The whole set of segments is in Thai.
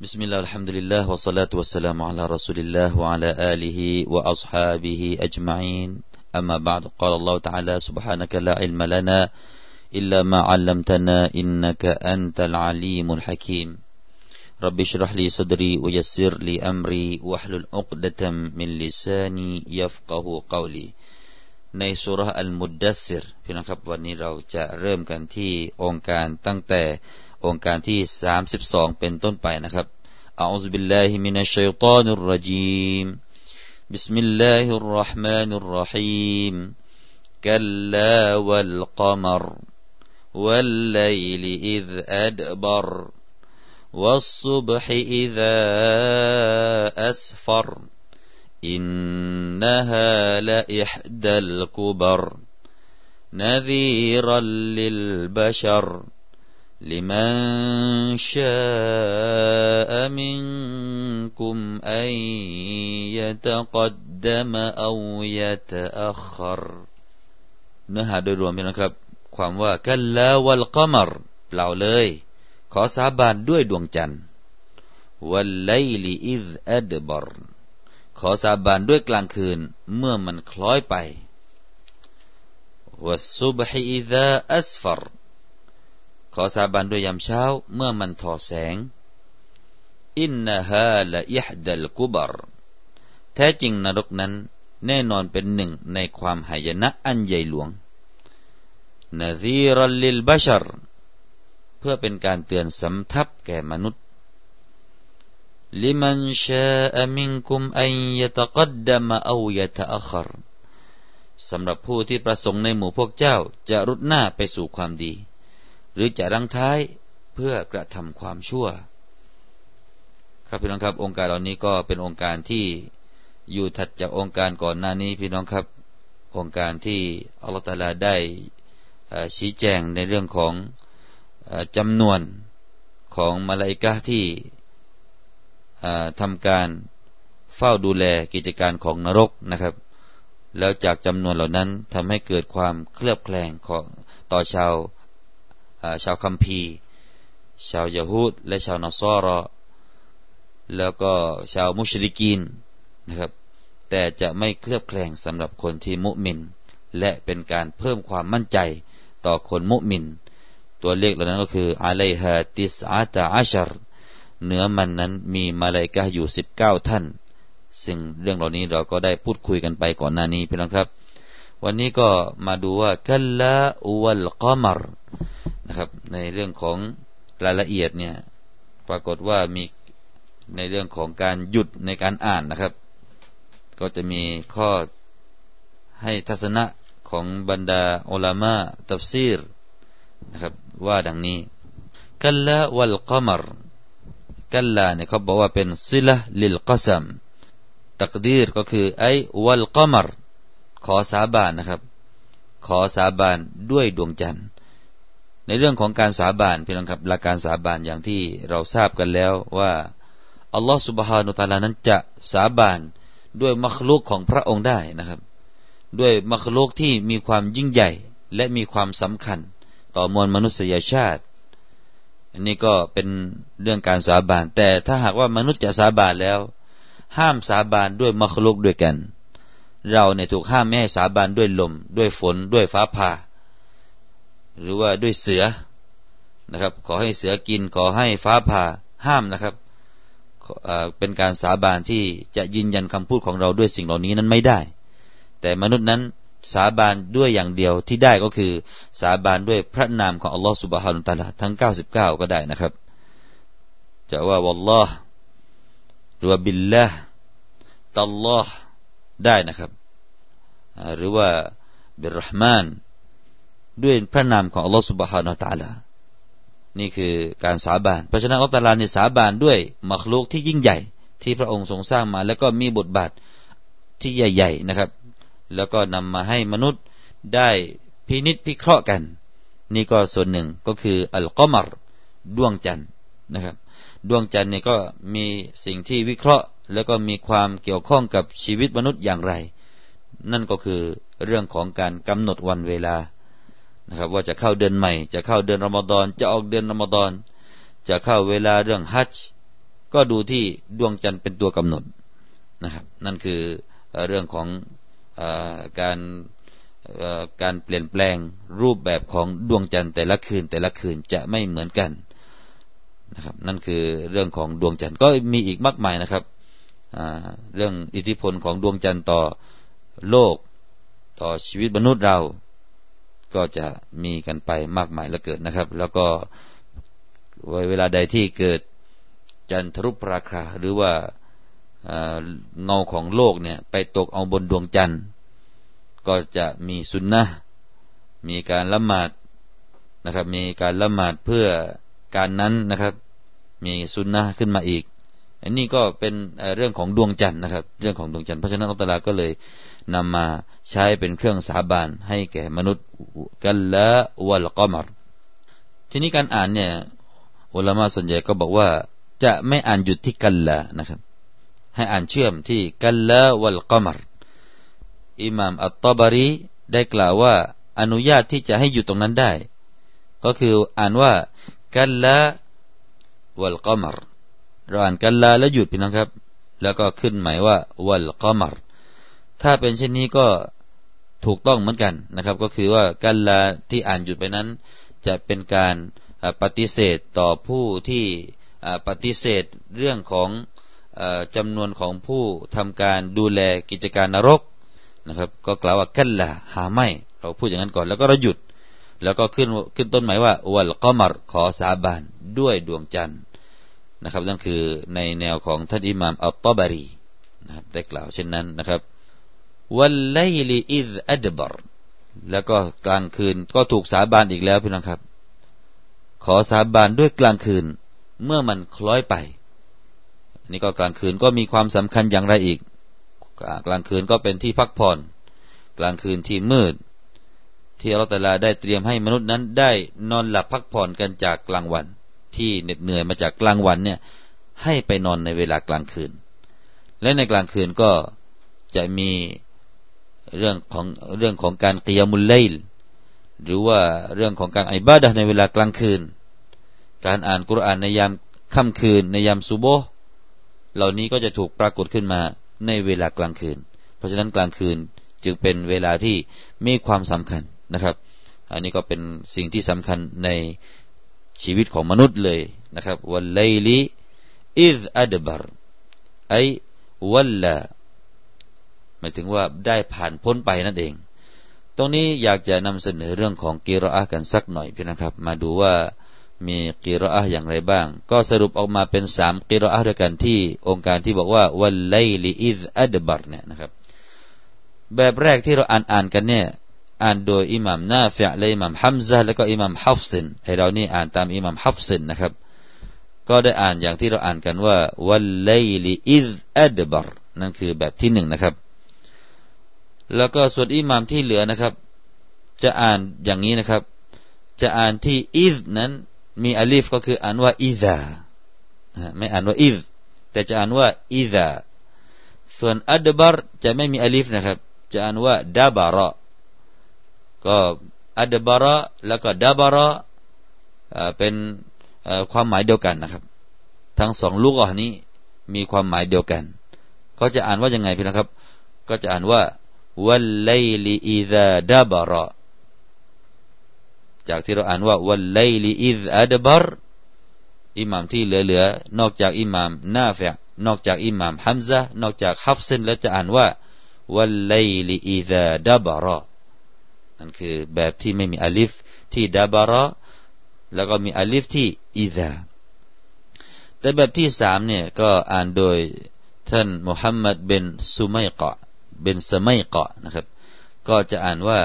بسم الله الحمد لله والصلاة والسلام على رسول الله وعلى آله وأصحابه أجمعين أما بعد قال الله تعالى سبحانك لا علم لنا إلا ما علمتنا إنك أنت العليم الحكيم رب اشرح لي صدري ويسر لي أمري واحلل عقدة من لساني يفقه قولي ในสุรอัลมุดดัสซิรพี่น้องครับวันนี้เราจะเริ่มกันที่องค์การตั้งแต่ องค์การที่32เป็นต้นไปนะครับอัลลอฮฺบิลลาฮิมินัชชัยฏานุรรจีม بسم الله الرحمن الرحيم كلا والقمر والليل إذ أدبر والصبح إذا أسفر إنها لإحدى الكبر نذيرا للبشر لمن شاء منكم أن يتقدم أو يتأخر เนื้อหาโดยรวมพี่นะครับ ความว่ากัลลาวัลกมรเปล่าเลย ขอสาบานด้วยดวงจันทร์วัลไลลีอิซอัดบรขอสาบานด้วยกลางคืนเมื่อมันคล้อยไปวัสุบฮิอิซาอัสฟร ขอสาบานด้วยยามเช้า เมื่อมันทอแสง อินนาฮาละอิฮดัลกุบรแท้จริงนรกนั้น แน่นอนเป็นหนึ่งในความหายนะอันใหญ่หลวงนาซีรัลลิลบาชร เพื่อเป็นการเตือนสำทับแก่มนุษย์ ลิมันชาอมิงกุมอันยตกัดดมาอาวยตะอัครสำหรับผู้ที่ประสงค์ในหมู่พวกเจ้าจะรุดหน้าไปสู่ความดี หรือจะรังท้ายเพื่อกระทำความชั่ว ครับพี่น้องครับ องค์การเหล่านี้ก็เป็นองค์การที่อยู่ถัดจากองค์การก่อนหน้านี้พี่น้องครับ องค์การที่อัลลอฮฺตาลาได้ชี้แจงในเรื่องของจำนวนของมาลาอิกะที่ทำการเฝ้าดูแลกิจการของนรกนะครับ แล้วจากจำนวนเหล่านั้นทำให้เกิดความเคลือบแคลงของต่อชาว ชาวคัมภีร์ ชาวยาฮูดและชาวนอซอรอแล้วก็ชาวมุชริกีนนะครับ แต่จะไม่เคลือบแคลงสำหรับคนที่มุมิน และเป็นการเพิ่มความมั่นใจต่อคนมุมิน ตัวเลขเหล่านั้นก็คืออะลัยฮะติสอาตาอัชรเนื้อมันนั้นมีมาลายกาอยู่สิบเก้าท่าน ซึ่งเรื่องเหล่านี้เราก็ได้พูดคุยกันไปก่อนหน้านี้พี่น้องครับ วันนี้ก็มาดูว่ากัลละวัลกามร นะครับ ในเรื่องของรายละเอียดเนี่ยปรากฏว่ามีในเรื่องของการหยุดในการอ่านนะครับ ก็จะมีข้อให้ทัศนะของบรรดาอัลามาตัฟซีรนะครับว่าดังนี้กัลละวัลกามรกัลลาเนี่ยเขาบอกว่าเป็นซิละลิลกัซัมตักดีรก็คือไอ้วัลกมรขอสาบานนะครับ ขอสาบานด้วยดวงจันทร์ ในเรื่องของการสาบานพี่น้องครับหลักการสาบานอย่างที่เราทราบกันแล้วว่าอัลลอฮฺสุบฮานุตาลานั้นจะสาบานด้วยมัคลุกของพระองค์ได้นะครับ ด้วยมัคลุกที่มีความยิ่งใหญ่และมีความสำคัญ ต่อมวลมนุษยชาติ อันนี้ก็เป็นเรื่องการสาบาน แต่ถ้าหากว่ามนุษย์จะสาบานแล้ว ห้ามสาบานด้วยมรคลุกด้วยกัน เราเนี่ยถูกห้ามไม่ให้สาบานด้วยลม ด้วยฝนด้วยฟ้าผ่า หรือว่าด้วยเสือนะครับ ขอให้เสือกินขอให้ฟ้าผ่าห้ามนะครับเป็นการสาบานที่จะยืนยันคำพูดของเราด้วยสิ่งเหล่านี้นั้นไม่ได้ แต่มนุษย์นั้นสาบานด้วยอย่างเดียวที่ได้ก็คือสาบานด้วยพระนามของอัลลอฮฺสุบฮานุตาลาทั้ง 99 ก็ได้นะครับ จะว่าวัลลอฮ์หรือว่าบิลละตัลลอฮ์ได้นะครับ หรือว่าบิรห์มาน ด้วยพระนามของอัลลอฮฺสุบฮานุตาลานี่คือการสาบาน เพราะฉะนั้นอัลลอฮฺตาลาเนี่ยสาบานด้วยมักลุกที่ยิ่งใหญ่ ที่พระองค์ทรงสร้างมา แล้วก็มีบทบาทที่ใหญ่ ๆนะครับ แล้วก็นำมาให้มนุษย์ได้พินิษพิเคราะห์กัน นี่ก็ส่วนหนึ่งก็คืออัลกอมรดวงจันทร์นะครับ ดวงจันทร์นี่ยก็มีสิ่งที่วิเคราะห์ แล้วก็มีความเกี่ยวข้องกับชีวิตมนุษย์อย่างไร นั่นก็คือเรื่องของการกำหนดวันเวลา นะครับ ว่าจะเข้าเดือนใหม่ จะเข้าเดือนรอมฎอนจะออกเดือนรอมฎอนจะเข้าเวลาเรื่องฮัจจ์ก็ดูที่ดวงจันทร์เป็นตัวกำหนดนะครับ นั่นคือเรื่องของอการการเปลี่ยนแปลงรูปแบบของดวงจันทร์แต่ละคืนแต่ละคืนจะไม่เหมือนกันนะครับ นั่นคือเรื่องของดวงจันทร์ก็มีอีกมากมายนะครับเรื่องอิทธิพลของดวงจันทร์ต่อโลกต่อชีวิตมนุษย์เรา ก็จะมีกันไปมากมายแล้วเกิดนะครับ แล้วก็เวลาใดที่เกิดจันทรุปราคาหรือว่าเงาของโลกเนี่ยไปตกเอาบนดวงจันทร์ ก็จะมีสุนนะมีการละหมาดนะครับ มีการละหมาดเพื่อการนั้นนะครับ มีสุนนะขึ้นมาอีก อันนี้ก็เป็นเรื่องของดวงจันทร์นะครับ เรื่องของดวงจันทร์เพราะฉะนั้นอัลลอฮฺก็เลย นำมาใช้เป็นเครื่องสาบานให้แก่มนุษย์กันละวัลกอมรทีนี้การอ่านเนี่ยอุลามะส่วนใหญ่ก็บอกว่า จะไม่อ่านหยุดที่กันละนะครับ ให้อ่านเชื่อมที่กันละวัลกอมรอิหม่ามอัตตบารีได้กล่าวว่าอนุญาตที่จะให้หยุดตรงนั้นได้ ก็คืออ่านว่ากันละวัลกอมรเราอ่านกันละแล้วหยุดพี่น้องครับ แล้วก็ขึ้นหมายว่า วัลกอมร ถ้าเป็นเช่นนี้ก็ถูกต้องเหมือนกันนะครับ ก็คือว่าการลาที่อ่านหยุดไปนั้น จะเป็นการปฏิเสธต่อผู้ที่ปฏิเสธเรื่องของจำนวนของผู้ทำการดูแลกิจการนรกนะครับ ก็กล่าวว่ากันละหาไม่เราพูดอย่างนั้นก่อนแล้วก็เราหยุด แล้วก็ขึ้นขึ้นต้นหมายว่าวัลกอมรขอสาบานด้วยดวงจันทร์นะครับนั่นคือในแนวของท่านอิหม่ามอัลตบารีนะครับได้กล่าวเช่นนั้นนะครับ วัลไลลีอิดอัดบรแล้วก็กลางคืนก็ถูกสาบานอีกแล้วพี่น้องครับ ขอสาบานด้วยกลางคืน เมื่อมันคล้อยไป นี่ก็กลางคืนก็มีความสำคัญอย่างไรอีก กลางคืนก็เป็นที่พักผ่อน กลางคืนที่มืด ที่อัลตลาได้เตรียมให้มนุษย์นั้นได้นอนหลับพักผ่อนกันจากกลางวัน ที่เหน็ดเหนื่อยมาจากกลางวันเนี่ย ให้ไปนอนในเวลากลางคืน และในกลางคืนก็จะมี เรื่องของเรื่องของการกิยามุลเลลหรือว่าเรื่องของการอิบาดะในเวลากลางคืน การอ่านกุรอานในยามค่ำคืน ในยามซุโบเหล่านี้ก็จะถูกปรากฏขึ้นมาในเวลากลางคืน เพราะฉะนั้นกลางคืนจึงเป็นเวลาที่มีความสำคัญนะครับ อันนี้ก็เป็นสิ่งที่สำคัญในชีวิตของมนุษย์เลยนะครับวันไลลีอิดอัดบารไอวัลลา หมายถึงว่าได้ผ่านพ้นไปนั่นเอง ตรงนี้อยากจะนำเสนอเรื่องของกีรอะกันสักหน่อยพี่นะครับ มาดูว่ามีกีรอะอย่างไรบ้าง ก็สรุปออกมาเป็นสามกีรอะด้วยกันที่องค์การที่บอกว่าวัลไลลีอิดอัดบัรเนี่ยนะครับ แบบแรกที่เราอ่านอ่านกันเนี่ยอ่านโดยอิหมัมนาฟิและอิหมัมฮัมซะแล้วก็อิหมัมฮัฟซินให้เรานี่อ่านตามอิหมัมฮัฟซินนะครับ ก็ได้อ่านอย่างที่เราอ่านกันว่า والليل إذ أدبر นั่นคือแบบที่หนึ่งนะครับ แล้วก็ส่วนอิหมามที่เหลือนะครับ จะอ่านอย่างนี้นะครับ จะอ่านที่อิซนั้นมีอลิฟก็คืออ่านว่าอิซาไม่อ่านว่าอิซแต่จะอ่านว่าอิซาส่วนอัดบารจะไม่มีอลิฟนะครับ จะอ่านว่าดาบาระก็อัดบาระแล้วก็ดาบาระเป็นความหมายเดียวกันนะครับ ทั้งสองลูกอ่อนี้มีความหมายเดียวกัน ก็จะอ่านว่ายังไงพี่นะครับ ก็จะอ่านว่า والليل إذا دبر จากที่เราอ่านว่า والليل إذ أدبر อิหมามที่เหลือๆนอกจากอิหมามนาฟินอกจากอิหมามฮัมซะนอกจากฮัฟซินแล้วจะอ่านว่า والليل إذا دبر นั่นคือแบบที่ไม่มีอลิฟที่ دبر แล้วก็มีอลิฟที่อิซาแต่แบบที่สามเนี่ยก็อ่านโดยท่านมุฮัมมัดเบนซุมัยกะ เป็นสมัยเกาะนะครับ ก็จะอ่านว่า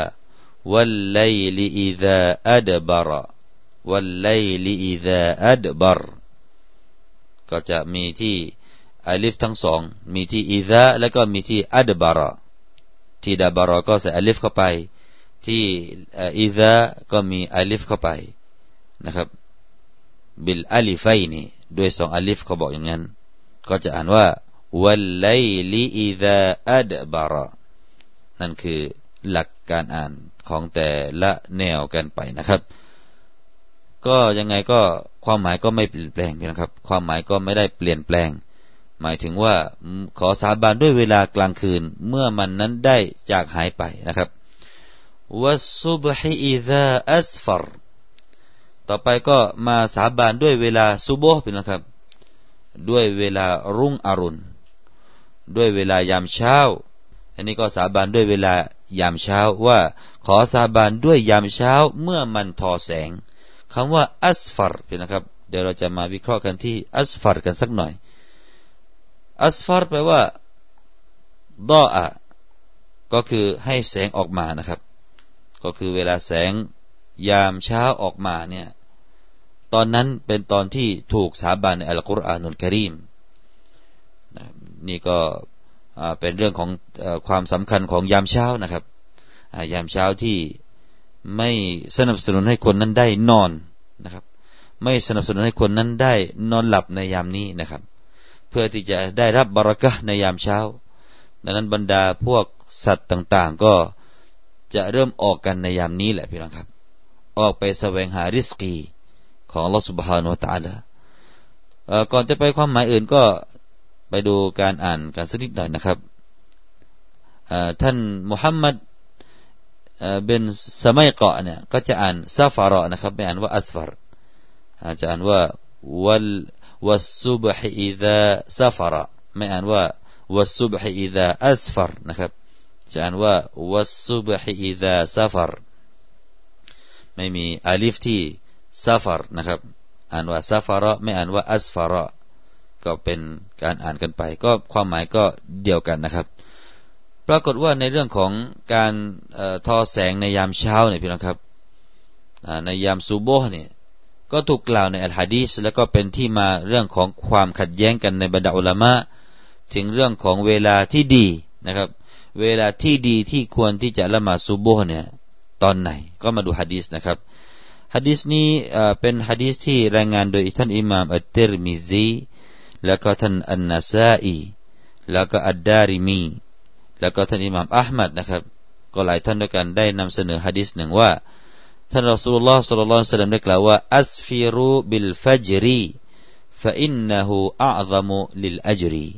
والليل إذا أدبر والليل إذا أدبر ก็จะมีที่อลิฟทั้งสองมีที่ إذا แล้วก็มีที่ أدبر ที่ دبر ก็ใส่อลิฟเข้าไป ที่อิซาก็มีอลิฟเข้าไปนะครับبالألفين ด้วยสองอลิฟเขาบอกอย่างนั้น ก็จะอ่านว่า والليل إذا أدبر นั่นคือหลักการอ่านของแต่ละแนวกันไปนะครับ ก็ยังไงก็ความหมายก็ไม่เปลี่ยนแปลงนะครับ ความหมายก็ไม่ได้เปลี่ยนแปลง หมายถึงว่าขอสาบานด้วยเวลากลางคืนเมื่อมันนั้นได้จากหายไปนะครับวัสุบฮิอิซาอัสฟรต่อไปก็มาสาบานด้วยเวลาซุโบห์เป็นนะครับ ด้วยเวลารุ่งอรุณ ด้วยเวลายามเช้า อันนี้ก็สาบานด้วยเวลายามเช้าว่า ขอสาบานด้วยยามเช้าเมื่อมันทอแสงคำว่าอัสฟรเป็นนะครับ เดี๋ยวเราจะมาวิเคราะห์กันที่อัสฟรกันสักหน่อย อัสฟรแปลว่าดออะก็คือให้แสงออกมานะครับ ก็คือเวลาแสงยามเช้าออกมาเนี่ย ตอนนั้นเป็นตอนที่ถูกสาบานในอัลกุรอานุลกิริม นี่ก็เป็นเรื่องของความสำคัญของยามเช้านะครับยามเช้าที่ไม่สนับสนุนให้คนนั้นได้นอนนะครับ ไม่สนับสนุนให้คนนั้นได้นอนหลับในยามนี้นะครับ เพื่อที่จะได้รับบารักะในยามเช้า ดังนั้นบรรดาพวกสัตว์ต่างๆ ก็จะเริ่มออกกันในยามนี้แหละพี่น้องครับ ออกไปแสวงหาริสกีของลอสุบฮานุตาลาก่อนจะไปความหมายอื่นก็ ไปดูการอ่านการสักนิดหน่อยนะครับท่านมุฮัมมัดเป็นสมัยเกาะเนี่ยก็จะอ่านซาฟาระนะครับไม่อ่านว่าอัสฟารจะอ่านว่าวัลวัสุบฮิอิดะซาฟาระไม่อ่านว่าวัสุบฮิอิดะอัสฟารนะครับจะอ่านว่าวัสุบฮิอิดะซาฟารไม่มีอาลิฟที่ซาฟารนะครับอ่านว่าซาฟาระไม่อ่านว่าอัสฟาระ ก็เป็นการอ่านกันไป ก็ความหมายก็เดียวกันนะครับ ปรากฏว่าในเรื่องของการทอแสงในยามเช้าเนี่ยพี่น้องครับในยามซูโบเนี่ยก็ถูกกล่าวในอัลฮะดีสแล้วก็เป็นที่มาเรื่องของความขัดแย้งกันในบรรดาอุลามะถึงเรื่องของเวลาที่ดีนะครับ เวลาที่ดีที่ควรที่จะละหมาดซูโบเนี่ยตอนไหนก็มาดูฮะดีสนะครับฮะดีษนี้เป็นฮะดีษที่รายงานโดยท่านอิหม่ามอัตติรมิซี แล้วก็ท่านอันนาซาอีแล้วก็อัดดาริมี แล้วก็ท่านอิหม่ามอัลมัดนะครับ ก็หลายท่านด้วยกันได้นำเสนอฮะดีษหนึ่งว่า ท่านรอสูลุลลอฮ์صلى الله عليه وسلم ได้กล่าวว่า أسفروا بالفجر فإنه أعظم للأجر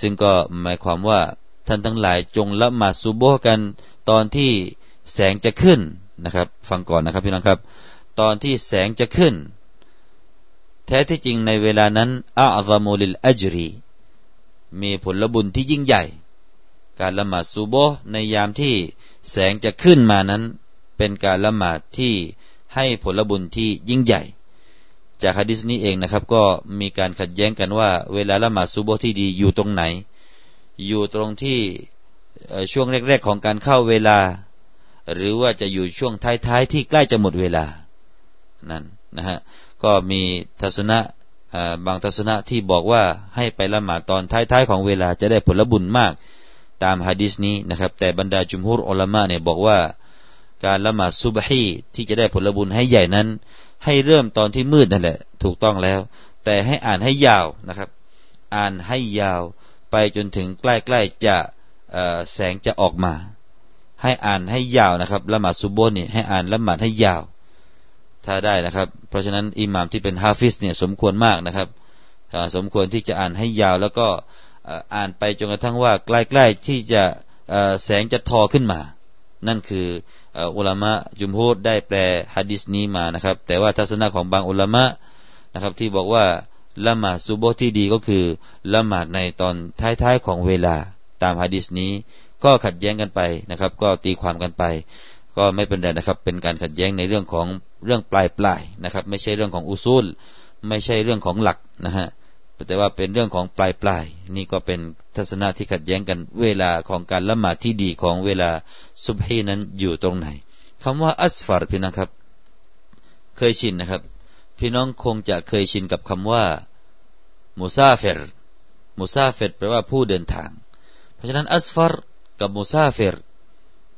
ซึ่งก็หมายความว่าท่านทั้งหลายจงละหมาดซุโบกันตอนที่แสงจะขึ้นนะครับ ฟังก่อนนะครับพี่น้องครับ ตอนที่แสงจะขึ้น แท้ที่จริงในเวลานั้นأعظم للأجرมีผลบุญที่ยิ่งใหญ่ การละหมาดซูโบในยามที่แสงจะขึ้นมานั้น เป็นการละหมาดที่ให้ผลบุญที่ยิ่งใหญ่ จากฮะดิษนี้เองนะครับ ก็มีการขัดแย้งกันว่า เวลาละหมาดซูโบที่ดีอยู่ตรงไหน อยู่ตรงที่ช่วงแรกๆของการเข้าเวลา หรือว่าจะอยู่ช่วงท้ายๆที่ใกล้จะหมดเวลานั่นนะฮะ ก็มีทัศนะบางทัศนะที่บอกว่าให้ไปละหมาดตอนท้ายๆของเวลาจะได้ผลบุญมากตามฮะดิษนี้นะครับ แต่บรรดาจุมฮุรอัลมะเนี่ยบอกว่า การละหมาดซุบฮีที่จะได้ผลบุญให้ใหญ่นั้น ให้เริ่มตอนที่มืดนั่นแหละ ถูกต้องแล้ว แต่ให้อ่านให้ยาวนะครับ อ่านให้ยาวไปจนถึงใกล้ๆจะแสงจะออกมา ให้อ่านให้ยาวนะครับละหมาดซุบโบนี่ให้อ่านละหมาดให้ยาว ถ้าได้นะครับ เพราะฉะนั้นอิหม่ามที่เป็นฮาฟิสเนี่ยสมควรมากนะครับสมควรที่จะอ่านให้ยาวแล้วก็อ่านไปจนกระทั่งว่าใกล้ๆที่จะแสงจะทอขึ้นมา นั่นคืออุลามะจุมฮูดได้แปลฮะดิษนี้มานะครับ แต่ว่าทัศนะของบางอุลามะนะครับ ที่บอกว่าละหมาดซุบโบที่ดีก็คือละหมาดในตอนท้ายๆของเวลาตามฮะดิษนี้ ก็ขัดแย้งกันไปนะครับ ก็ตีความกันไป ก็ไม่เป็นไรนะครับ เป็นการขัดแย้งในเรื่องของเรื่องปลายปลายนะครับ ไม่ใช่เรื่องของอุซูล ไม่ใช่เรื่องของหลักนะฮะแต่ว่าเป็นเรื่องของปลายปลายนี่ก็เป็นทัศนะที่ขัดแย้งกันเวลาของการละหมาดที่ดีของเวลาซุบฮีนั้นอยู่ตรงไหนคำว่าอัสฟารพี่น้องครับ เคยชินนะครับ พี่น้องคงจะเคยชินกับคำว่ามุซาเฟรมุซาเฟรแปลว่าผู้เดินทาง เพราะฉะนั้นอัสฟารกับมุซาเฟร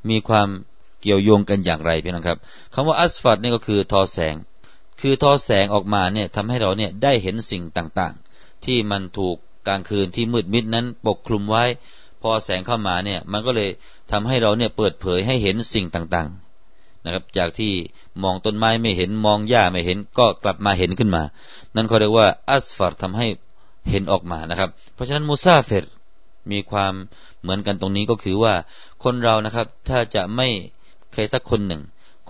มีความ เกี่ยวโยงกันอย่างไรพี่น้องครับคำว่าอัสฟัดนี่ก็คือทอแสง คือทอแสงออกมาเนี่ยทำให้เราเนี่ยได้เห็นสิ่งต่างๆ ที่มันถูกกลางคืนที่มืดมิดนั้นปกคลุมไว้ พอแสงเข้ามาเนี่ยมันก็เลยทำให้เราเนี่ยเปิดเผยให้เห็นสิ่งต่างๆนะครับ จากที่มองต้นไม้ไม่เห็นมองหญ้าไม่เห็นก็กลับมาเห็นขึ้นมา นั่นเขาเรียกว่าอัสฟัรทำให้เห็นออกมานะครับ เพราะฉะนั้นมูซาเฟรมีความเหมือนกันตรงนี้ก็คือว่าคนเรานะครับ ถ้าจะไม่ ใครสักคนหนึ่ง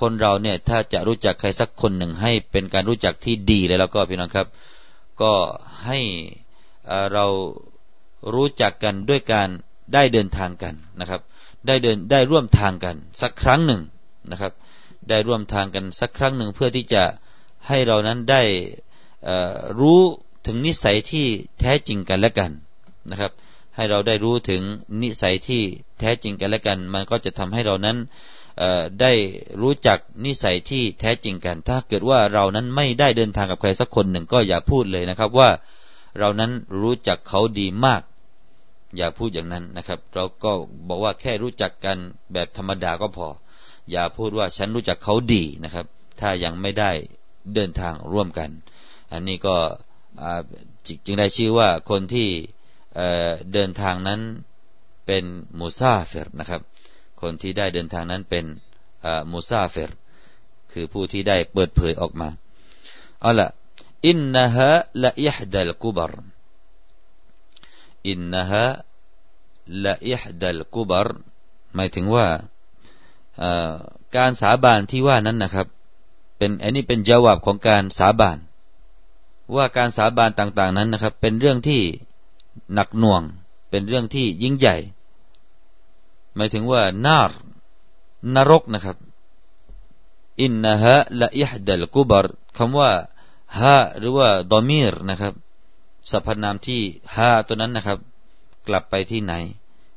คนเราเนี่ยถ้าจะรู้จักใครสักคนหนึ่ง ให้เป็นการรู้จักที่ดีเลยแล้วก็พี่น้องครับ ก็ให้เรารู้จักกันด้วยการได้เดินทางกันนะครับ ได้เดินได้ร่วมทางกัน สักครั้งหนึ่งนะครับ ได้ร่วมทางกันสักครั้งหนึ่งเพื่อที่จะให้เรานั้นได้รู้ถึงนิสัยที่แท้จริงกันและกันนะครับ ให้เราได้รู้ถึงนิสัยที่แท้จริงกันและกัน มันก็จะทำให้เรานั้น ได้รู้จักนิสัยที่แท้จริงกัน ถ้าเกิดว่าเรานั้นไม่ได้เดินทางกับใครสักคนหนึ่งก็อย่าพูดเลยนะครับว่าเรานั้นรู้จักเขาดีมาก อย่าพูดอย่างนั้นนะครับ เราก็บอกว่าแค่รู้จักกันแบบธรรมดาก็พอ อย่าพูดว่าฉันรู้จักเขาดีนะครับ ถ้ายังไม่ได้เดินทางร่วมกัน อันนี้ก็จึงได้ชื่อว่าคนที่เดินทางนั้นเป็นمسافر นะครับ คนที่ได้เดินทางนั้นเป็นمسافر คือผู้ที่ได้เปิดเผยออกมาเอาละ إنها لإحدى الكبرอินนะฮะละอิฮดัลกุบรหมายถึงว่าการสาบานที่ว่านั้นนะครับ เป็นอันนี้เป็นจาวาบของการสาบาน ว่าการสาบานต่าง ๆนั้นนะครับ เป็นเรื่องที่หนักหน่วง เป็นเรื่องที่ยิ่งใหญ่ หมายถึงว่านารนรกนะครับอินนะฮะละอิฮดัลกุบรคำว่าها หรือว่า ضمير นะครับสรรพนามที่ ها ตัวนั้นนะครับ กลับไปที่ไหน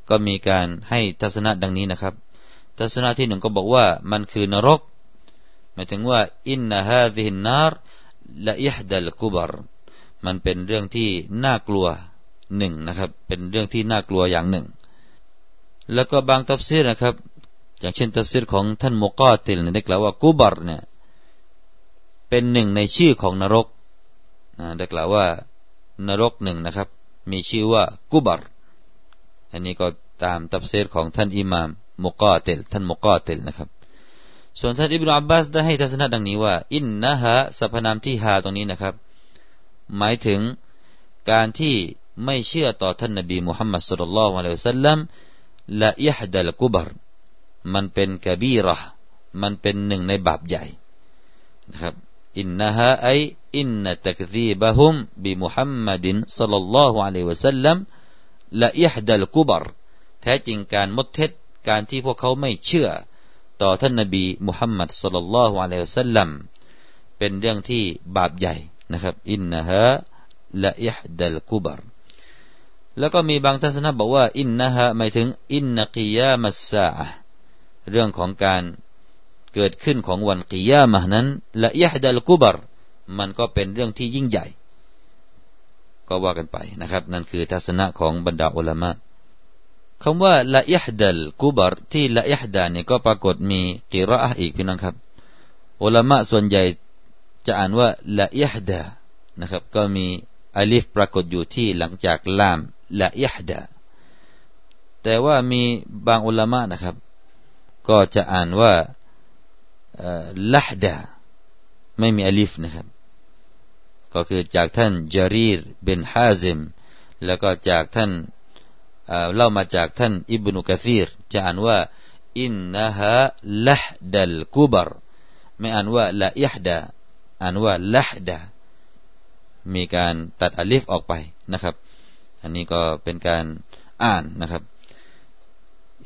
ก็มีการให้ทัศนะดังนี้นะครับ ทัศนะที่หนึ่งก็บอกว่ามันคือนรก หมายถึงว่าإن هذه النار لإحدى الكبر มันเป็นเรื่องที่น่ากลัวหนึ่งนะครับ เป็นเรื่องที่น่ากลัวอย่างหนึ่ง แล้วก็บางตัฟซีรนะครับ อย่างเช่นตัฟซีรของท่านโมกอติลเนี่ยได้กล่าวว่าكبر เนี่ยเป็นหนึ่งในชื่อของนรกนะได้กล่าวว่านรกหนึ่งนะครับ มีชื่อว่ากุบาร์อันนี้ก็ตามตับเซรของท่านอิหม่ามมุกอเตลท่านมุกอเตลนะครับ ส่วนท่านอิบนุอับบาสได้ให้ทัศนะดังนี้ว่า إنها สรรพนามที่ ها ตรงนี้นะครับ หมายถึงการที่ไม่เชื่อต่อท่านนบีมุฮัมมัดصلى الله عليه وسلم لإحدى الكبرมันเป็นกบีระมันเป็นหนึ่งในบาปใหญ่นะครับอินนะฮะไออินนตักซีบะฮุมบิมุฮัมมัดินสัลลัลลอฮุอะลัยวะสัลลัมละอิฮดัลกุบรแท้จริงการมดเท็จการที่พวกเขาไม่เชื่อ ต่อท่านนบีมุฮัมมัดสัลลัลลอฮุอะลัยวะสัลลัมเป็นเรื่องที่บาปใหญ่นะครับอินนะฮะละอิฮดัลกุบร แล้วก็มีบางทัศนะบอกว่า อินนะฮะหมายถึง อินนกิยามัสซาเรื่องของการเกิดขึ้นของวันกิยามะนั้นละยะดัลกุบรมันก็เป็นเรื่องที่ยิ่งใหญ่ ก็ว่ากันไปนะครับ นั่นคือทัศนะของบรรดาอุลามะคำว่าละยะดัลกุบรที่ละยะดาเนี่ยก็ปรากฏมีกิรอะอีกพี่น้องครับอุลามะส่วนใหญ่จะอ่านว่าละยะดานะครับ ก็มีอลิฟปรากฏอยู่ที่หลังจากลาม ละยะดาแต่ว่ามีบางอุลามะนะครับ ก็จะอ่านว่าละฮดาไม่มีอลิฟนะครับ ก็คือจากท่านจารีรเบนฮาซิมแล้วก็จากท่านเล่ามาจากท่านอิบนุกะซีรจะอ่านว่าอินนะฮะلحدى الكبر ไม่อ่านว่า لإحدى อ่านว่า لحدى มีการตัดอลิฟออกไปนะครับ อันนี้ก็เป็นการอ่านนะครับ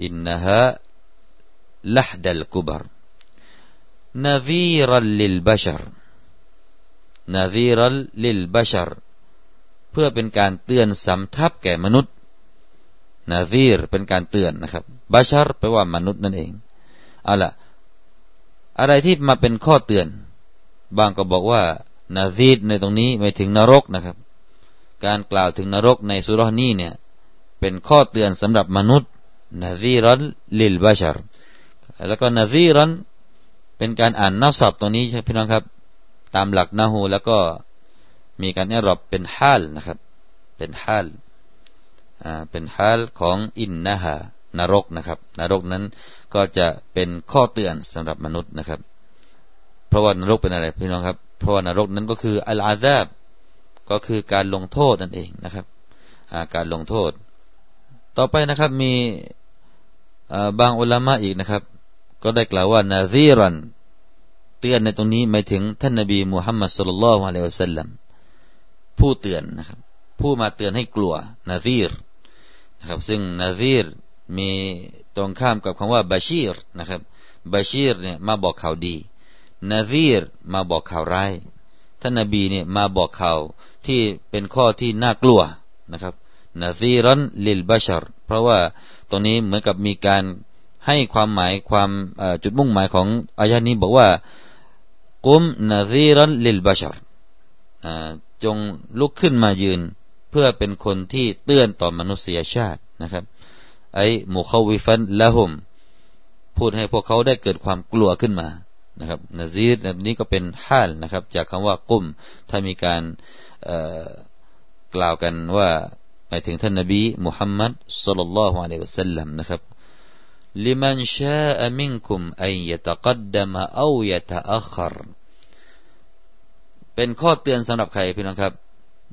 إنها لحدى الكبر نذيرا للبشر نذيرا للبشر เพื่อเป็นการเตือนสำทับแก่มนุษย์นาซีรเป็นการเตือนนะครับบัชรแปลว่ามนุษย์นั่นเองเอาละอะไรที่มาเป็นข้อเตือน บางก็บอกว่านาซีดในตรงนี้หมายถึงนรกนะครับ การกล่าวถึงนรกในสุรนี้เนี่ยเป็นข้อเตือนสำหรับมนุษย์นาซีรันลิลบัชรแล้วก็นาซีรันเป็นการอ่านนับศัพท์ตรงนี้ใช่พี่น้องครับ ตามหลักนาหูแล้วก็มีการเอรอบเป็นฮาลนะครับ เป็นฮาลอ่าเป็นฮาลของอินนะฮะนรกนะครับ นรกนั้นก็จะเป็นข้อเตือนสำหรับมนุษย์นะครับ เพราะว่านรกเป็นอะไรพี่น้องครับ เพราะว่านรกนั้นก็คืออัลอาซาบ ก็คือการลงโทษนั่นเองนะครับการลงโทษ ต่อไปนะครับมีบางอุลามะอีกนะครับ ก็ได้กล่าวว่านาซีรันเตือนในตรงนี้หมายถึงท่านนบีมุฮัมมัดสุลลัลฮุอะลัยฮิวะสัลลัมผู้เตือนนะครับ ผู้มาเตือนให้กลัวนาซีรนะครับ ซึ่งนาซีรมีตรงข้ามกับคำว่าบาชีรนะครับบาชีรเนี่ยมาบอกข่าวดีนาซีรมาบอกข่าวร้าย ท่านนบีเนี่ยมาบอกข่าวที่เป็นข้อที่น่ากลัวนะครับนาซีรันลิลบาชรเพราะว่าตรงนี้เหมือนกับมีการให้ความหมายความจุดมุ่งหมายของอายะนี้บอกว่ากุมนาซีรันลิลบาชรจงลุกขึ้นมายืนเพื่อเป็นคนที่เตือนต่อมนุษยชาตินะครับ ไอ้มุขวิฟันละหุม พูดให้พวกเขาได้เกิดความกลัวขึ้นมา นะครับนาซีรนี้ก็เป็นฮาลนะครับ จากคำว่ากุ้ม ถ้ามีการกล่าวกันว่าหมายถึงท่านนบีมุฮัมมัดสุลลัลลอฮุอะลัยฮิวะสัลลัมนะครับลิมันชาอมินคุมอันยะตะกัดดมะอายะตะอัครเป็นข้อเตือนสำหรับใครพี่น้องครับ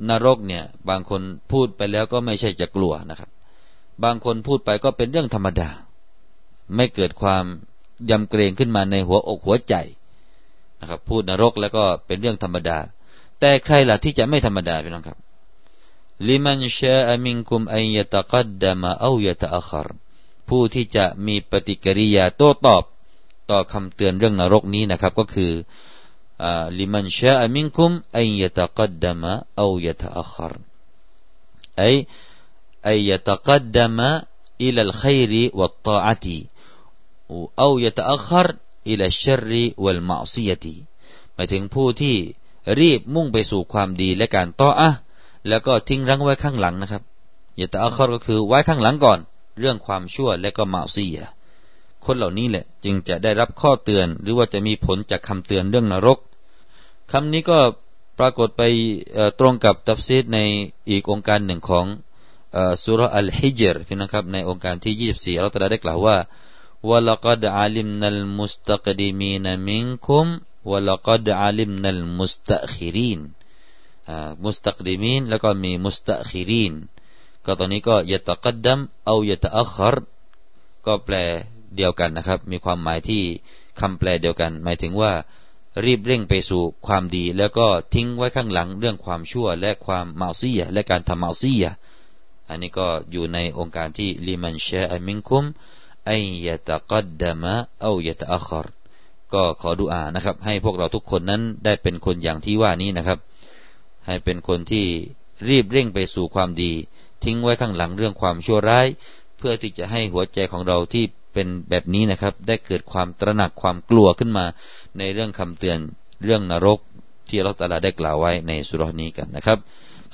นรกเนี่ย บางคนพูดไปแล้วก็ไม่ใช่จะกลัวนะครับ บางคนพูดไปก็เป็นเรื่องธรรมดา ไม่เกิดความ ยำเกรงขึ้นมาในหัวอกหัวใจนะครับ พูดนรกแล้วก็เป็นเรื่องธรรมดา แต่ใครล่ะที่จะไม่ธรรมดาพี่น้องครับลิมันชาอมิงคุมอัยตะกัดดมะอายะตะอัครผู้ที่จะมีปฏิกิริยาโต้ตอบต่อคำเตือนเรื่องนรกนี้นะครับ ก็คือลิมันชาอมิงคุมอัยตะกัดดมะอายะตะอัครไออัยตะกัดดมะ เอายะตะอัครอิลชัรริวัลมาซีตีหมายถึงผู้ที่รีบมุ่งไปสู่ความดีและการต่ออะแล้วก็ทิ้งรังไว้ข้างหลังนะครับยะตะอัครก็คือไว้ข้างหลังก่อน เรื่องความชั่วและก็มาซียคนเหล่านี้แหละ จึงจะได้รับข้อเตือน หรือว่าจะมีผลจากคำเตือนเรื่องนรก คำนี้ก็ปรากฏไปตรงกับตัฟซีดในอีกองค์การหนึ่งของสุรอัลฮิจรพี่นะครับในองค์การที่ 24 เราตรัสได้กล่าวว่า วะลักดอาลิมนัลมุสตักดีมีนมิงคุมวะลักดอาลิมนัลมุสตัคิรินมุสตักดีมีนแล้วก็มีมุสตัคิรินก็ตอนนี้ก็ยะตะกัดดัมเอายะตะอัครก็แปลเดียวกันนะครับ มีความหมายที่คำแปลเดียวกัน หมายถึงว่า รีบเร่งไปสู่ความดี แล้วก็ทิ้งไว้ข้างหลังเรื่องความชั่วและความมาซียและการทำมาซียอันนี้ก็อยู่ในองค์การที่ลิมันเชอมิงคุม อยะตะกัดดามะเอายะตะอัครก็ขอดุอานะครับ ให้พวกเราทุกคนนั้นได้เป็นคนอย่างที่ว่านี้นะครับ ให้เป็นคนที่รีบเร่งไปสู่ความดี ทิ้งไว้ข้างหลังเรื่องความชั่วร้าย เพื่อที่จะให้หัวใจของเราที่เป็นแบบนี้นะครับ ได้เกิดความตระหนักความกลัวขึ้นมา ในเรื่องคำเตือนเรื่องนรกที่เราตาลาได้กล่าวไว้ในสุรนี้กันนะครับ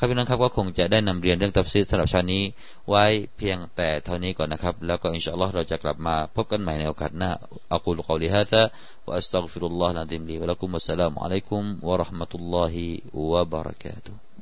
ครับพี่น้องครับก็คงจะได้นำเรียนเรื่องตัฟซีรสำหรับชานี้ ไว้เพียงแต่เท่านี้ก่อนนะครับ แล้วก็إن شاء الله เราจะกลับมาพบกันใหม่ในโอกาสหน้าأقول قولي هذا وأستغفر الله العظيم لي ولكم السلام عليكم ورحمة الله وبركاته